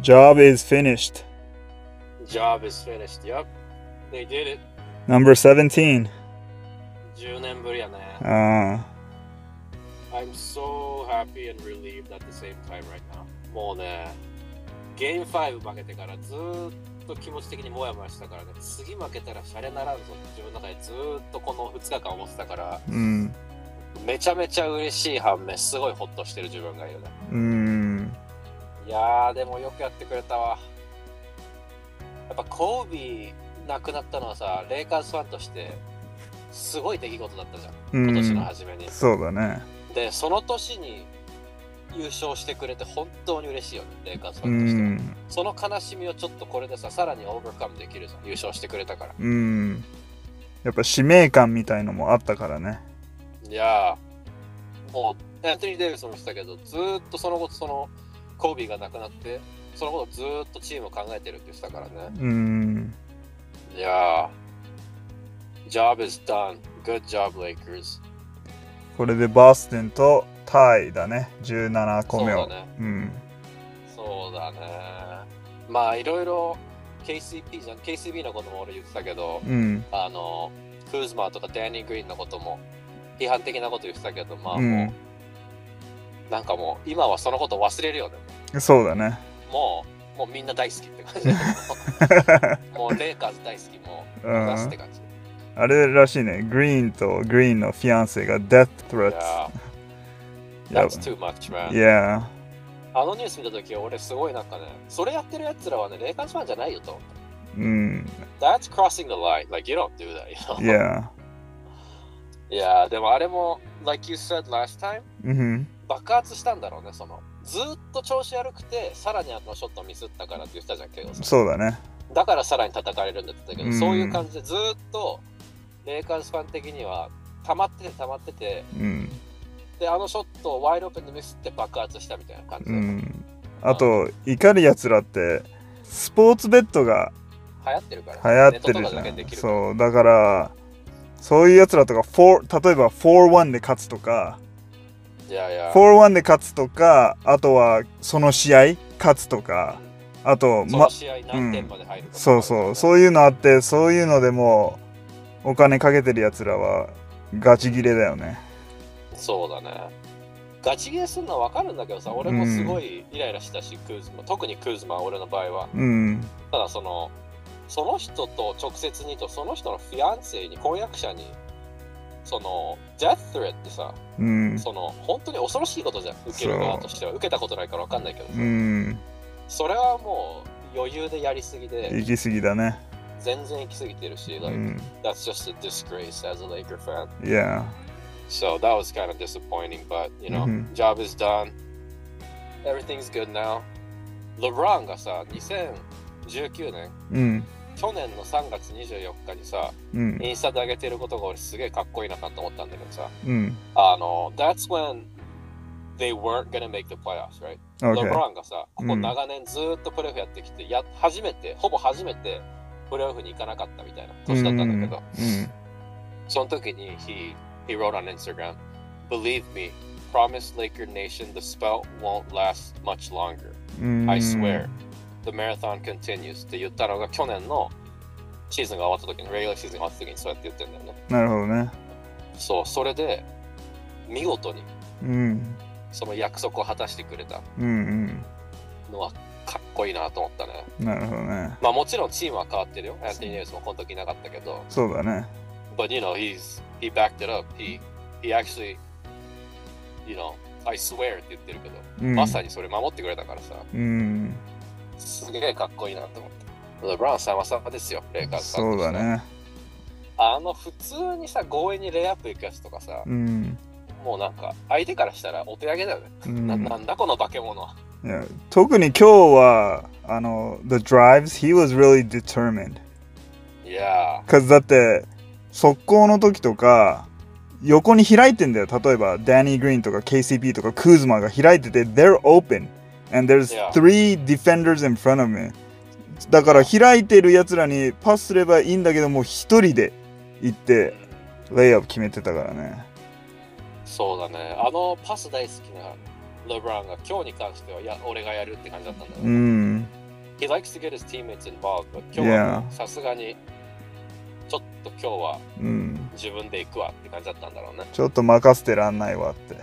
Job is finished. Job is finished. Yep. They did it. Number 17. 10年ぶりやね。あ I'm so happy and relieved at the same time right now. もうね、ゲーム5負けてからずーっと気持ち的にモヤモヤしたからね、次負けたらシャレならんぞって自分の中でずーっとこの2日間思ってたから、ーうん。めちゃめちゃ嬉しい反面、すごいホッとしてる自分がいるね。うん。いやー、でもよくやってくれたわ。やっぱコービー亡くなったのはさ、レイカーズファンとして、すごい出来事だったじゃん、うん今年の初めに。そうだね。で、その年に優勝してくれて本当に嬉しいよね、レイカーズフうァンとしては。ん。その悲しみをちょっとこれでさ、さらにオーバーカムできるじゃん、優勝してくれたから。うん。やっぱ使命感みたいのもあったからね。いやー、もう、アントニー・デイビスも言ってたけど、ずーっとそのこと、その、コービーが亡くなって、そのことずーっとチームを考えてるって言ってたからね。うん。いやー、job is done. Good job, Lakers. これでバステンとタイだね。17個目を。そうだね。うん。そうだね。まあ、いろいろ KCP じゃん、KCB のことも俺言ってたけど、うん。あの、クーズマーとかダニー・グリーンのことも批判的なこと言ってたけど、まあうもう、ん。なんかもう、今はそのこと忘れるよね。そうだね。もう、もうみんな大好きって感じ もうレイカーズ大好き、もう、うん出すって感じ。あれらしいね。グリーンとグリーンのフィアンセが Death い Threats。that's too much, man. Yeah. あのニュース見たとき、俺すごいなんかね、それやってるやつらはね、レイカーズファンじゃないよと思った。うん。That's crossing the line. Like, you don't do that, you know? Yeah. いやー、でもあれも、like you said last time, うん。爆発したんだろうね、その。ずーっと調子悪くて、さらにあのショットミスったからって言ってたじゃん、ケイゴさんそうだね。だからさらに叩かれるんだって言ってたけど、うんそういう感じでずーっと、レイカーズファン的には、溜まってて溜まってて、うん。で、あのショットをワイドオープンでミスって爆発したみたいな感じで。うん。あと、怒るやつらって、スポーツベッドが流行ってるから、流行ってるじゃん。そう、だから、そういうやつらとか、4例えば4-1で勝つとか。4-1で勝つとか、あとはその試合勝つとか、あと、まその、試合何点まで入るとか、そうそう、そういうのあって、そういうのでもうお金かけてるやつらはガチギレだよね。そうだね。ガチ切れするのは分かるんだけどさ、俺もすごいイライラしたし、クーズマ、特にクーズマ、俺の場合は。うん、ただその、その人と直接にと、その人のフィアンセに、婚約者に、その、デアスレってさ、うん、その、本当に恐ろしいことじゃん、受ける側としては。受けたことないから分かんないけどさ、うん、それはもう余裕でやりすぎで、行き過ぎだね。全然行き過ぎてるし、う like, ん、that's just a disgrace as a Laker fan. yeah, So that was kind of disappointing, but you know, Mhm. job is done. Everything's good now. LeBron がさ、2019年、うん、去年の3月24日にさ、うん、インスタで上げてることが俺すげえかっこいいなと思ったんだけどさ、うん、あの、That's when they weren't gonna make the playoffs, right? OK。LeBron がさ、ここうん長年ずーっとプレーオフやってきて、や初めて、ほぼ初めてプレーオフに行かなかったみたいな年だったんだけど、うん、その時に he, he wrote on Instagram, Believe me, promise Laker Nation the spell won't last much longer. うん、I swear. The marathon continues って言ったのが去年のシーズンが終わった時に、レギュラーシーズンが終わった時にそうやって言ってんだよね。なるほどね。そう、それで見事にうん、その約束を果たしてくれたうん、のはかっこいいなと思ったね。うん、なるほどね。まあもちろんチームは変わってるよ。アントニー・デイビスもこの時いなかったけど、そうだね。but you know, he's he backed it up. He he actually, you know, I swear って言ってるけど、うん、まさにそれ守ってくれたからさ、うん、すげえかっこいいなと思って。レブラン様々ですよ、レイカーズそうだね。あの普通にさ、強引にレイアップ行くやつとかさ、うん、もうなんか相手からしたらお手上げだよね。うんななんだこの化け物は。いや特に今日は、あの、The Drives, he was really determined. いや Cause だって、速攻の時とか、横に開いてんだよ。例えば、ダニー・グリーンとか KCP とかクーズマが開いてて、they're open. And there's three defenders in front of me. だから開いてるやつらにパスすればいいんだけども、一人で行って、レイアップ決めてたからね。そうだね。あのパス大好きなレブランが今日に関しては、いや、俺がやるって感じだったんだろう。うん。He likes to get his teammates involved, but 今日はさすがに、ちょっと今日はうん。自分で行くわって感じだったんだろうね。ちょっと任せてらんないわって。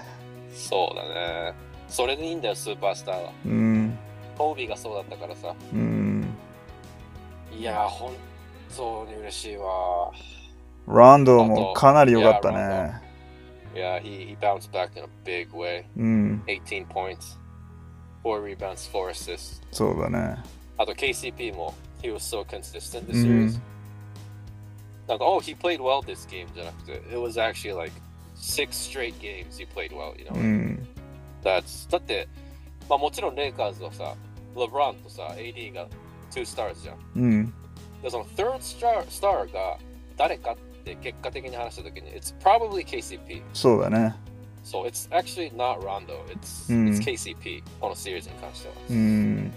そうだね。それでいいんだよ、スーパースターは。うん。コービーがそうだったからさ。うん。いやー、本当に嬉しいわ。ランドもかなり良かったね。Yeah, he, he bounced back in a big way. うん。18 points, 4 rebounds, 4 assists. そうだね。あと KCP も he was so consistent う this ん series.、なんか、oh, he played well this game じゃなくて、it was actually like six straight games he played well, you know?、うん。だ,って、まあ、もちろんレイカーズはさ、レブランとさ、AD が2スターズじゃん。うん。で、その3スタースターが誰かって結果的に話したときに、It's KCP。そうだね。そう it's actually not Rondo. It's,、KCP このシリーズに関しては。うん。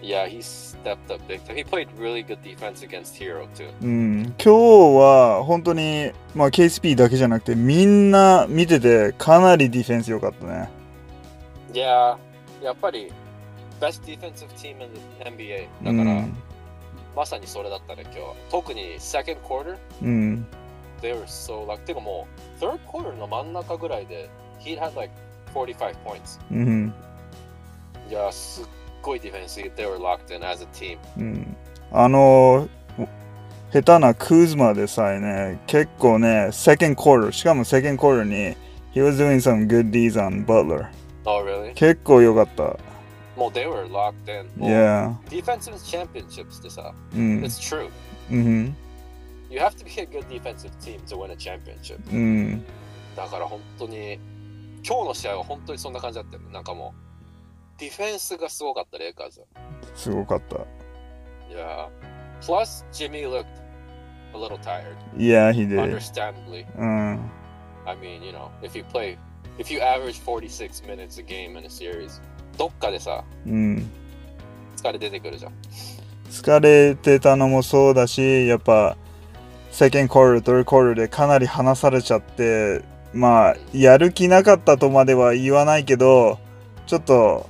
Yeah, he stepped up big time. He played really good defense against Hero too. うん。今日は本当に、まあ、KCP だけじゃなくて、みんな見ててかなりディフェンス良かったね。Yeah, やっぱり best defensive team in the NBA うだから、ん。まさにそれだったね今日は。特に second quarter, うん。they were so like てかもう third quarter の真ん中ぐらいで he had like 45 points. うん。いや、すっごいディフェンス they were locked in as a team. うん。あの、下手なクーズマでさえね、結構ね、second quarter、しかも second quarter に、he was doing some good deeds on Butler。Oh really? 結構良かった。もう they were locked in. Yeah。defensive championships ってさ、うん。it's true. うん。You have to be a good defensive team to win a championship. うん。だから本当に今日の試合は本当にそんな感じだったよね。なんかもうディフェンスがすごかったレイカーズは。すごかった。いやー。Plus Jimmy looked a little tired. Yeah, he did. Understandably. うん。I mean, you know, if you play, if you average 46 minutes a game in a series, どっかでさ、うん。疲れ出てくるじゃん。疲れてたのもそうだし、やっぱ、セカンドコール、トルコールでかなり離されちゃって、まあ、やる気なかったとまでは言わないけど、ちょっと、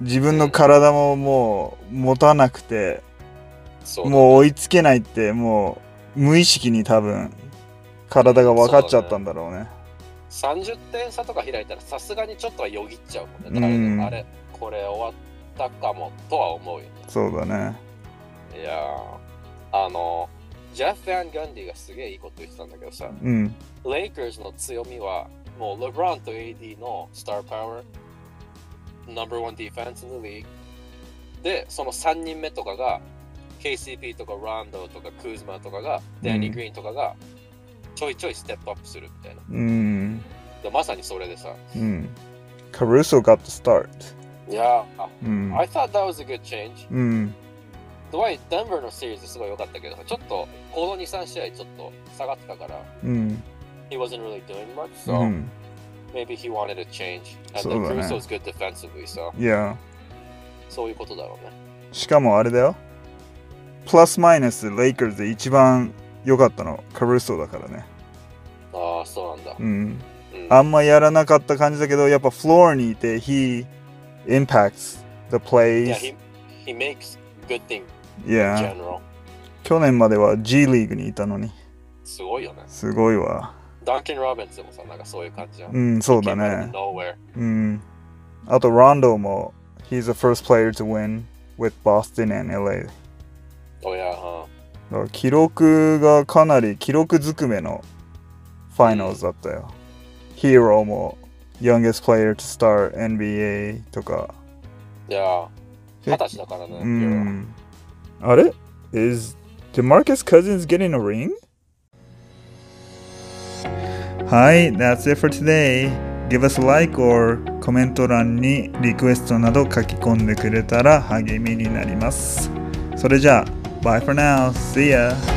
自分の体ももう持たなくて、そうもう追いつけないって、もう無意識に多分、体が分かっちゃったんだろうね。30点差とか開いたらさすがにちょっとはよぎっちゃうもんね。だから、うんあれ、これ終わったかもとは思うよね。そうだね。いやーあの、ジェフ・ファン・ガンディがすげえいいこと言ってたんだけどさ、うん。レイカーズの強みは、もうレブランと AD のスターパワー、number one defense in the league。で、その3人目とかが、KCP とかランドとかクーズマとかが、ダニー・グリーンとかが、ちょいちょいステップアップするみたいな。うん。でまさにそれでさ、うん。Caruso got the start. いやー、うん。I thought that was a good change. うん。ドワイ、デンバーのシリーズすごい良かったけど、ちょっと、この2、3試合ちょっと下がってたから、うん。he wasn't really doing much, う so、ん。maybe he wanted a change. And then Caruso's good defensively, so いや。そういうことだろうね。しかもあれだよ。プラスマイナス、レイカーズで一番良かったの、カルーソだからね。ああ、そうなんだ。うん。うんあんまやらなかった感じだけど、やっぱフロアにいて、he impacts the plays. Yeah, he, he makes good thing in general. 去年までは G リーグにいたのに、すごいよね。すごいわ。ダンケン・ロビンスもさ、なんかそういう感じじゃん。うん、そうだね。うん。あと、ロンドも、he's the first player to win with Boston and LA。おやはだから記録がかなり記録ずくめのファイナルズだったよ。Hero も Youngest Player to Start NBA とか。いや、二十歳だからね。うん。あれ ?Is DeMarcus Cousins getting a ring? はい、That's it for today. Give us a like or コメント欄にリクエストなど書き込んでくれたら励みになります。それじゃあ、Bye for now. See ya!